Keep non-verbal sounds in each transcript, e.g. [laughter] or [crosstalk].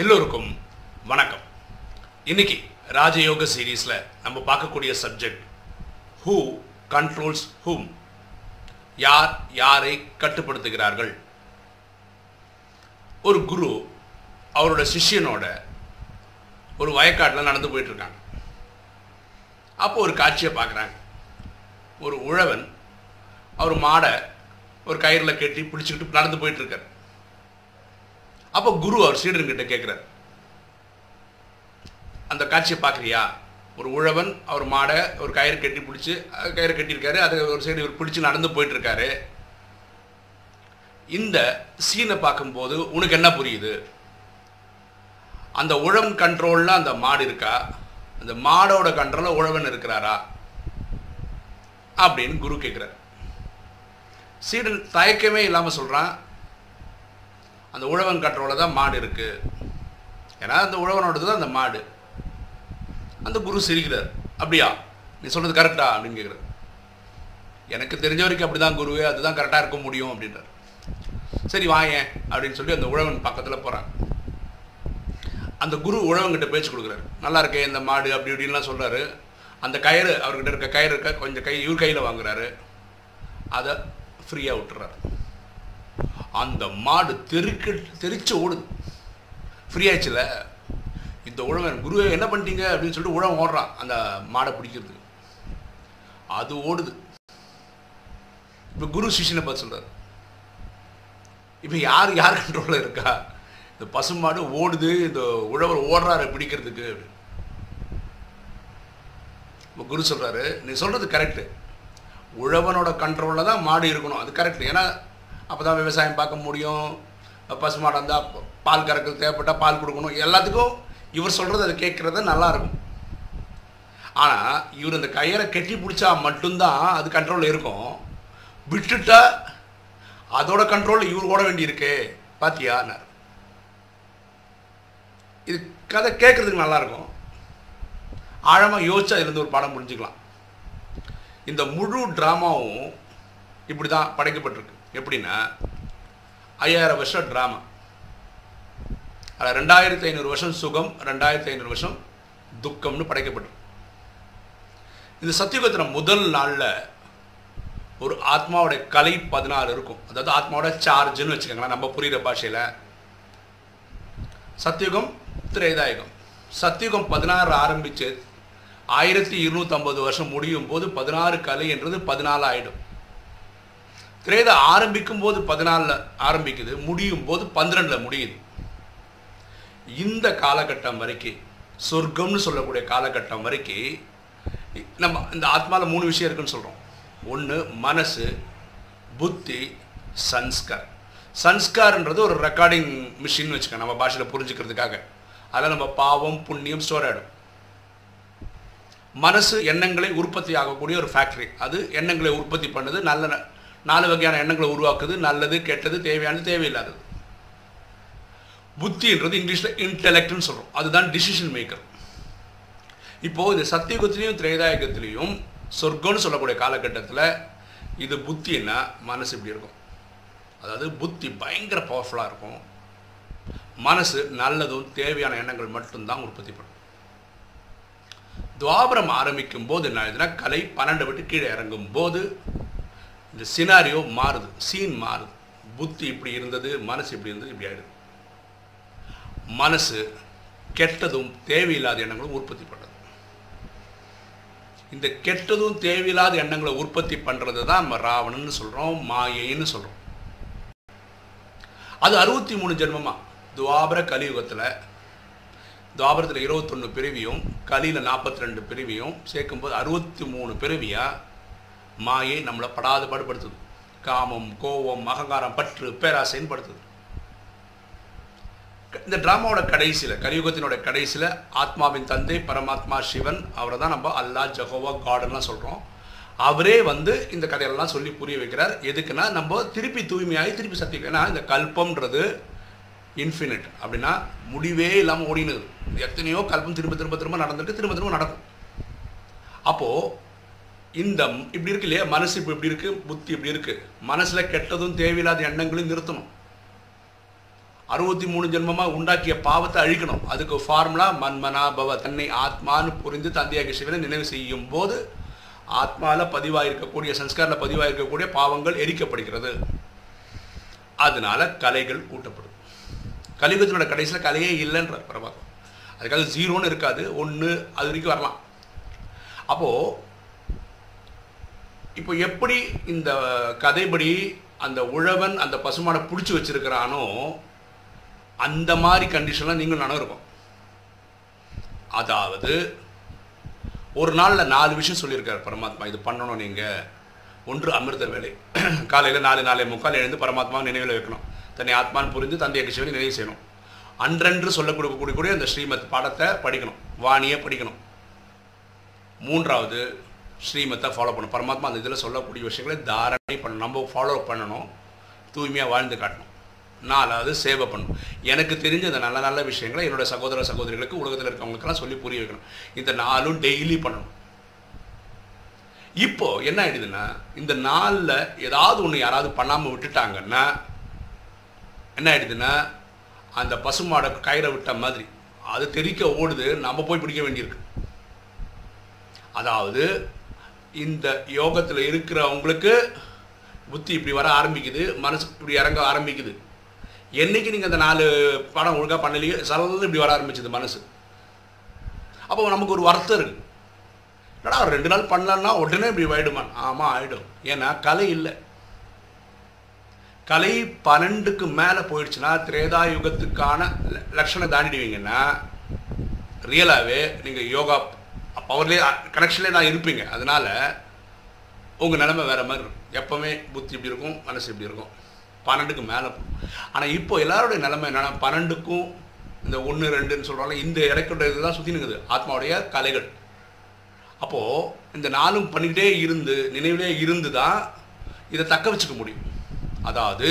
எல்லோருக்கும் வணக்கம். இன்னைக்கு ராஜயோக சீரீஸில் நம்ம பார்க்கக்கூடிய சப்ஜெக்ட் ஹூ கண்ட்ரோல்ஸ் ஹூம் யார் யாரை கட்டுப்படுத்துகிறார்கள்? ஒரு குரு அவரோட சிஷ்யனோட ஒரு வயக்காட்டில் நடந்து போயிட்டுருக்காங்க. அப்போ ஒரு காட்சியை பார்க்குறாங்க. ஒரு உழவன் அவர் மாடை ஒரு கயிறில் கட்டி பிடிச்சிக்கிட்டு நடந்து போயிட்டுருக்கார். அப்போ குரு அவர் சீடர்கிட்ட கேட்குறார் அந்த காட்சியை பார்க்குறியா? ஒரு உழவன் அவர் மாடை ஒரு கயிறு கட்டி பிடிச்சி கயிறு கட்டியிருக்காரு அதை ஒரு சைடு இவர் பிடிச்சி நடந்து போயிட்டுருக்காரு. இந்த சீனை பார்க்கும்போது உனக்கு என்ன புரியுது? அந்த உழவன் கண்ட்ரோலில் அந்த மாடு இருக்கா? அந்த மாடோட கண்ட்ரோலில் உழவன் இருக்கிறாரா? அப்படின்னு குரு கேட்குறார் சீடன் தயக்கமே இல்லாமல் சொல்கிறான் அந்த உழவன் கட்டுறவுல தான் மாடு இருக்குது ஏன்னா அந்த உழவனோடது தான் அந்த மாடு. அந்த குரு சிரிக்கிறார். அப்படியா? நீ சொல்கிறது கரெக்டா அப்படின்னு கேட்குறாரு எனக்கு தெரிஞ்ச வரைக்கும் அப்படி தான் குருவே அதுதான் கரெக்டாக இருக்க முடியும் அப்படின்றார். சரி வாயேன் அப்படின்னு சொல்லி அந்த உழவன் பக்கத்தில் போகிறான் அந்த குரு உழவன்கிட்ட பேச்சு கொடுக்குறாரு. நல்லா இருக்கே இந்த மாடு அப்படி இப்படின்லாம் சொல்கிறாரு அந்த கயிறு அவர்கிட்ட இருக்க கயிறு இருக்க கொஞ்சம் கை இவர் கையில் வாங்குறாரு. அதை ஃப்ரீயாக விட்டுறாரு. அந்த மாடு தெருக்கு தெரிச்சு ஓடுது. ஃப்ரீ ஆயிடுச்சுல? இந்த உழவன் குருவே என்ன பண்ணிட்டீங்க? அப்படின்னு சொல்லிட்டு உழவன் ஓடுறான். அந்த மாடை பிடிக்கிறதுக்கு. அது ஓடுது. இப்போ குரு சிஷியனை பார்த்து சொல்கிறார் இப்போ யார் யார் கண்ட்ரோலில் இருக்கா? இந்த பசுமாடு ஓடுது இந்த உழவர் ஓடுறாரு பிடிக்கிறதுக்கு. இப்போ குரு சொல்கிறாரு நீ சொல்கிறது கரெக்டு உழவனோட கண்ட்ரோலில் தான் மாடு இருக்கணும். அது கரெக்ட் ஏன்னா அப்போ தான் விவசாயம் பார்க்க முடியும். பசுமாடு இருந்தால் பால் கறக்கிறது தேவைப்பட்டால் பால் கொடுக்கணும். எல்லாத்துக்கும் இவர் சொல்கிறது அதை கேட்குறது நல்லாயிருக்கும் ஆனால் இவர் இந்த கயிறை கட்டி பிடிச்சா மட்டும்தான் அது கண்ட்ரோலில் இருக்கும். விட்டுட்டா அதோட கண்ட்ரோலில் இவர் ஓட வேண்டியிருக்கு. பாத்தியான்னார் இது கதை கேட்குறதுக்கு நல்லாயிருக்கும் ஆழமாக யோசிச்சு இதுலேருந்து ஒரு பாடம் புரிஞ்சுக்கலாம். இந்த முழு ட்ராமாவும் இப்படி தான் படைக்கப்பட்டிருக்கு. எப்படின்னா ஐயாயிரம் வருஷம் ட்ராமா அதில் ரெண்டாயிரத்தி ஐநூறு வருஷம் சுகம் ரெண்டாயிரத்தி ஐநூறு வருஷம் துக்கம்னு படைக்கப்பட்டிருக்கு. இந்த சத்தியுகத்தில் முதல் நாளில் ஒரு ஆத்மாவோடைய கலை பதினாறு இருக்கும். அதாவது ஆத்மாவோட சார்ஜ்னு வச்சுக்கோங்களேன் நம்ம புரிகிற பாஷையில். சத்தியுகம் திரேதாயுகம். சத்தியுகம் பதினாறு ஆரம்பித்து ஆயிரத்தி இருநூற்றம்பது வருஷம் முடியும் போது பதினாறு கலை என்றது பதினாலு ஆயிடும் திரேதா ஆரம்பிக்கும் போது பதினாலில் ஆரம்பிக்குது முடியும் போது பன்னிரெண்டில் முடியுது. இந்த காலகட்டம் வரைக்கும் சொர்க்கம்னு சொல்லக்கூடிய காலகட்டம் வரைக்கும் நம்ம இந்த ஆத்மாவில் மூணு விஷயம் இருக்குன்னு சொல்கிறோம் ஒன்று மனசு புத்தி சன்ஸ்கார். சன்ஸ்கார்ன்றது ஒரு ரெக்கார்டிங் மிஷின் வச்சுக்கோங்க நம்ம பாஷையில் புரிஞ்சுக்கிறதுக்காக. அதில் நம்ம பாவம் புண்ணியம் ஸ்டோர் ஆகிடும் மனசு எண்ணங்களை உற்பத்தி ஆகக்கூடிய ஒரு ஃபேக்ட்ரி அது எண்ணங்களை உற்பத்தி பண்ணுது நல்ல நாலு வகையான எண்ணங்களை உருவாக்குது நல்லது கெட்டது தேவையானது தேவையில்லாதது. புத்தின்றது இங்கிலீஷில் இன்டெலெக்ட்னு சொல்கிறோம் அதுதான் டிசிஷன் மேக்கர் இப்போது இது சத்தியுகத்திலையும் திரேதாயகத்திலையும் சொர்க்கம்னு சொல்லக்கூடிய காலகட்டத்தில் இது புத்தின்னா மனசு இப்படி இருக்கும். அதாவது புத்தி பயங்கர பவர்ஃபுல்லாக இருக்கும். மனசு நல்லதும் தேவையான எண்ணங்கள் மட்டும்தான் உற்பத்தி பண்ணும். துவாபரம் ஆரம்பிக்கும் போது என்ன ஆகுதுன்னா கலை பன்னெண்டு விட்டு கீழே இறங்கும் போது இந்த சினாரியோ மாறுது. சீன் மாறுது. புத்தி இப்படி இருந்தது மனசு இப்படி இருந்தது இப்படி ஆயிடுது. மனசு கெட்டதும் தேவையில்லாத எண்ணங்களும் உற்பத்தி பண்ணுறது இந்த கெட்டதும் தேவையில்லாத எண்ணங்களை உற்பத்தி பண்ணுறது தான் நம்ம ராவணன்னு சொல்கிறோம் மாயைன்னு சொல்கிறோம் அது அறுபத்தி மூணு ஜென்மமாக துவாபர கலியுகத்தில் துவாபரத்தில் இருபத்தொன்று பிறவியும் கலியில் நாற்பத்தி ரெண்டு பிறவியும் சேர்க்கும்போது அறுபத்தி மூணு பிறவியாக மாயை நம்மளை படாத பாடுபடுத்துது. காமம் கோபம் அகங்காரம் பற்று பேராசைன்னு படுத்துது இந்த ட்ராமாவோட கடைசியில் கலியுகத்தினோட கடைசியில் ஆத்மாவின் தந்தை பரமாத்மா சிவன் அவரை தான் நம்ம அல்லாஹ் ஜஹோவா காடன்லாம் சொல்கிறோம் அவரே வந்து இந்த கதையெல்லாம் சொல்லி புரிய வைக்கிறார். எதுக்குன்னா நம்ம திருப்பி தூய்மையாகி திருப்பி சத்தியம் ஏன்னா இந்த கல்பம்ன்றது இன்ஃபினிட் அப்படின்னா முடிவே இல்லாமல் ஓடினது. எத்தனையோ கல்பம் திரும்ப திரும்ப திரும்ப நடந்துட்டு திரும்ப திரும்ப நடக்கும். அப்போது இந்த இப்படி இருக்கு இல்லையா? மனசு இப்போ இப்படி இருக்கு புத்தி இப்படி இருக்கு. மனசில் கெட்டதும் தேவையில்லாத எண்ணங்களையும் நிறுத்தணும். அறுபத்தி மூணு ஜென்மமாக உண்டாக்கிய பாவத்தை அழிக்கணும். அதுக்கு ஃபார்முலா மன்மனா பவ தன்னை ஆத்மான்னு புரிந்து தந்தையாக சிவனை நினைவு செய்யும் போது ஆத்மாவில் பதிவாயிருக்கக்கூடிய சன்ஸ்காரில் பதிவாயிருக்கக்கூடிய பாவங்கள் எரிக்கப்படுகிறது. அதனால கலைகள் கூட்டப்படும் கலிபத்தினோட கடைசியில் கலையே இல்லைன்றார் பரமாத்மா அதுக்காக ஜீரோன்னு இருக்காது. ஒன்று அது வரைக்கும் வரலாம். அப்போது இப்போ எப்படி இந்த கதைப்படி அந்த உழவன் அந்த பசுமாடை பிடிச்சி வச்சிருக்கிறானோ அந்த மாதிரி கண்டிஷன்லாம் நீங்கள் நடக்கும் அதாவது ஒரு நாளில் நாலு விஷயம் சொல்லியிருக்கார் பரமாத்மா. இது பண்ணணும் நீங்கள் ஒன்று அமிர்த வேலை. [clears throat] காலையில் நாலு நாலே முக்கால் எழுந்து பரமாத்மா நினைவில் வைக்கணும். தன்னை ஆத்மான்னு புரிந்து தந்தைய சிவனை நினைவு செய்யணும். அன்றன்று சொல்ல கொடுக்கக்கூடிய அந்த ஸ்ரீமத் பாடத்தை படிக்கணும். வாணியை படிக்கணும். மூன்றாவது ஸ்ரீமத்தை ஃபாலோ பண்ணணும். பரமாத்மா அந்த இதில் சொல்லக்கூடிய விஷயங்களை தாரணை பண்ணணும். நம்ம ஃபாலோ பண்ணணும். தூய்மையாக வாழ்ந்து காட்டணும். நாலாவது சேவை பண்ணணும். எனக்கு தெரிஞ்ச அந்த நல்ல நல்ல விஷயங்களை என்னோட சகோதர சகோதரிகளுக்கு உலகத்தில் இருக்கவங்களுக்கெல்லாம் சொல்லி புரிய வைக்கணும். இந்த நாளும் டெய்லி பண்ணணும். இப்போ என்ன ஆயிடுதுன்னா இந்த நாளில் ஏதாவது ஒன்று யாராவது பண்ணாமல் விட்டுட்டாங்கன்னா என்ன ஆயிடுதுன்னா அந்த பசுமாடை கயிறை விட்ட மாதிரி அது தெறிக்க ஓடுது நம்ம போய் பிடிக்க வேண்டியிருக்கு. அதாவது இந்த யோகத்தில் இருக்கிறவங்களுக்கு புத்தி இப்படி வர ஆரம்பிக்குது மனசு இப்படி இறங்க ஆரம்பிக்குது. என்னைக்கு நீங்கள் அந்த நாலு படம் ஒழுங்காக பண்ணலையோ சலன்னு இப்படி வர ஆரம்பிச்சது மனசு. அப்போ நமக்கு ஒரு வருத்தம் இருக்குது என்னடா ஒரு ரெண்டு நாள் பண்ணலன்னா உடனே இப்படி ஆயிடுமான் ஆமாம் ஆகிடும் ஏன்னா கலை இல்லை. கலை பன்னெண்டுக்கு மேலே போயிடுச்சுன்னா திரேதா யுகத்துக்கான லட்சணை லட்சணம் தாண்டிடுவீங்கன்னா ரியலாகவே நீங்கள் யோகா பவர்லேயே கனெக்ஷன்லேயே தான் இருப்பீங்க. அதனால் உங்கள் நிலைமை வேறு மாதிரி இருக்கும். எப்போவுமே புத்தி இப்படி இருக்கும் மனசு இப்படி இருக்கும். பன்னெண்டுக்கு மேலே போகும். ஆனால் இப்போ எல்லாருடைய நிலமை என்னென்னா பன்னெண்டுக்கும் இந்த ஒன்று ரெண்டுன்னு சொல்கிறாங்க இந்த இறக்கிற இதுதான் சுற்றி நிற்குது ஆத்மாவுடைய கலைகள். அப்போது இந்த நாளும் பண்ணிக்கிட்டே இருந்து நினைவிலே இருந்து தான் இதை தக்க வச்சுக்க முடியும். அதாவது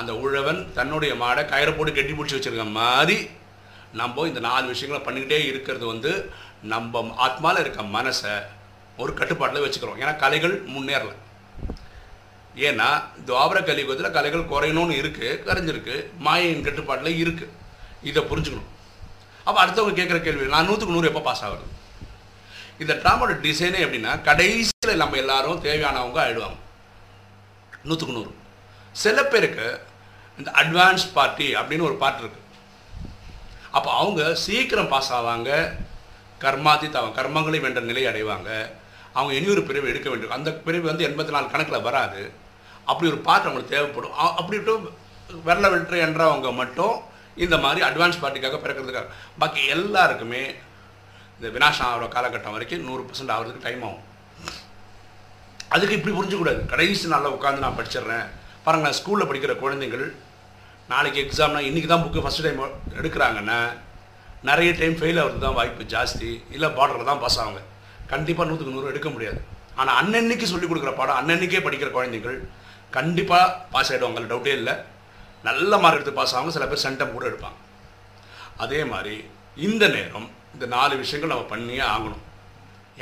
அந்த உழவன் தன்னுடைய மாடை கயிறை போட்டு கட்டி பிடிச்சி வச்சுருக்க மாதிரி நம்ம இந்த நாலு விஷயங்களை பண்ணிக்கிட்டே இருக்கிறது வந்து நம்ம ஆத்மாவில் இருக்க மனசை ஒரு கட்டுப்பாட்டில் வச்சுக்கிறோம். ஏன்னா கலைகள் முன்னேறலை. ஏன்னா துவாபர கலியுகத்தில் கலைகள் குறையணும்னு இருக்குது கரைஞ்சிருக்கு. மாயையின் கட்டுப்பாட்டில் இருக்குது இதை புரிஞ்சுக்கணும். அப்போ அடுத்தவங்க கேட்குற கேள்வி நான் நூற்றுக்கு நூறு எப்போ பாஸ் ஆகுது? இந்த ட்ராமாவோட டிசைனே எப்படின்னா கடைசியில் நம்ம எல்லாரும் தேவையானவங்க ஆயிடுவாங்க. நூற்றுக்கு நூறு. சில பேருக்கு இந்த அட்வான்ஸ் பார்ட்டி அப்படின்னு ஒரு பார்ட் இருக்குது அப்போ அவங்க சீக்கிரம் பாஸ் ஆவாங்க. கர்மாதி தவம் கர்மங்களை வென்ற நிலை அடைவாங்க. அவங்க இனி ஒரு பிரிவு எடுக்க வேண்டும். அந்த பிரிவு வந்து எண்பத்தி நாலு கணக்கில் வராது. அப்படி ஒரு பார்ட் அவங்களுக்கு தேவைப்படும். அப்படி விட்டு வெள்ள வெற்று என்றவங்க மட்டும் இந்த மாதிரி அட்வான்ஸ் பார்ட்டிக்காக பிறக்கிறதுக்காக. பாக்கி எல்லாருக்குமே இந்த வினாசம் ஆகிற காலகட்டம் வரைக்கும் நூறு பர்சன்ட் ஆகிறதுக்கு டைம் ஆகும். அதுக்கு இப்படி புரிஞ்சக்கூடாது. கடைசி நாளில் உட்காந்து நான் படிச்சிடுறேன். பாருங்கள் ஸ்கூலில் படிக்கிற குழந்தைகள் நாளைக்கு எக்ஸாம்னா இன்றைக்கி தான் புக்கு ஃபஸ்ட் டைம் எடுக்கிறாங்கன்னா நிறைய டைம் ஃபெயில் ஆகிறது தான் வாய்ப்பு ஜாஸ்தி. இல்லை பார்டரில் தான் பாஸ் ஆகுங்க கண்டிப்பாக நூற்றுக்கு நூறு எடுக்க முடியாது. ஆனால் அன்னன்னைக்கு சொல்லிக் கொடுக்குற பாடம் அன்னன்னைக்கே படிக்கிற குழந்தைகள் கண்டிப்பாக பாஸ் ஆகிடுவாங்க டவுட்டே இல்லை. நல்ல மார்க் எடுத்து பாஸ் ஆவாங்க சில பேர் சென்டம் கூட எடுப்பாங்க. அதே மாதிரி இந்த நேரம் இந்த நாலு விஷயங்கள் நம்ம பண்ணியே ஆகணும்.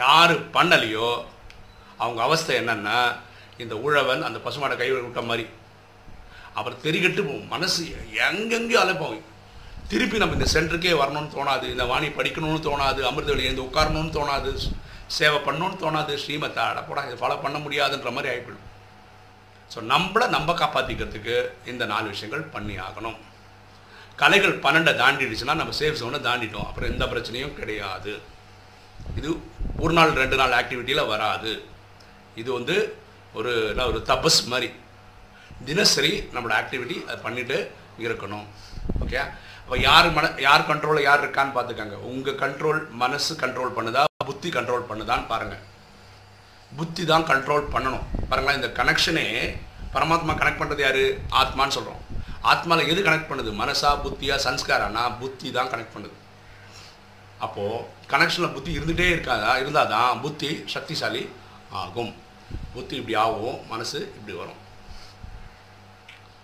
யார் பண்ணலையோ அவங்க அவஸ்தை என்னென்னா இந்த உழவன் அந்த பசுமாடை கை விட்ட மாதிரி. அப்புறம் தெரிகட்டு போகும். மனசு எங்கெங்கேயும் அலைப்பாங்க. திருப்பி நம்ம இந்த சென்டருக்கே வரணும்னு தோணாது இந்த வாணி படிக்கணும்னு தோணாது அமிர்த வழி எழுந்து உட்காரணும்னு தோணாது சேவை பண்ணணும்னு தோணாது ஸ்ரீமத்தை அடப்படா இதை ஃபாலோ பண்ண முடியாதுன்ற மாதிரி ஆகிப்படும் ஸோ நம்மளை நம்ம காப்பாற்றிக்கிறதுக்கு இந்த நாலு விஷயங்கள் பண்ணி ஆகணும். கலைகள் பன்னெண்டை தாண்டிடுச்சுன்னா நம்ம சேஃப் ஜோனை தாண்டிட்டோம். அப்புறம் எந்த பிரச்சனையும் கிடையாது. இது ஒரு நாள் ரெண்டு நாள் ஆக்டிவிட்டியில் வராது. இது வந்து ஒரு என்ன ஒரு தபஸ் மாதிரி. தினசரி நம்மளோட ஆக்டிவிட்டி அதை பண்ணிட்டு இருக்கணும். ஓகே அப்போ யார் மன யார் கண்ட்ரோலில் யார் இருக்கான்னு பார்த்துக்கங்க. உங்கள் கண்ட்ரோல் மனசு கண்ட்ரோல் பண்ணுதா? புத்தி கண்ட்ரோல் பண்ணுதான்னு பாருங்கள் புத்தி தான் கண்ட்ரோல் பண்ணணும். பாருங்களேன் இந்த கனெக்ஷனே பரமாத்மா கனெக்ட் பண்ணுறது யார்? ஆத்மான்னு சொல்கிறோம் ஆத்மாவில் எது கனெக்ட் பண்ணுது? மனசா புத்தியா சன்ஸ்காரானா புத்தி தான் கனெக்ட் பண்ணுது. அப்போது கனெக்ஷனில் புத்தி இருந்துகிட்டே இருக்காதா? இருந்தால் தான் புத்தி சக்திசாலி ஆகும். புத்தி இப்படி ஆகும் மனசு இப்படி வரும்.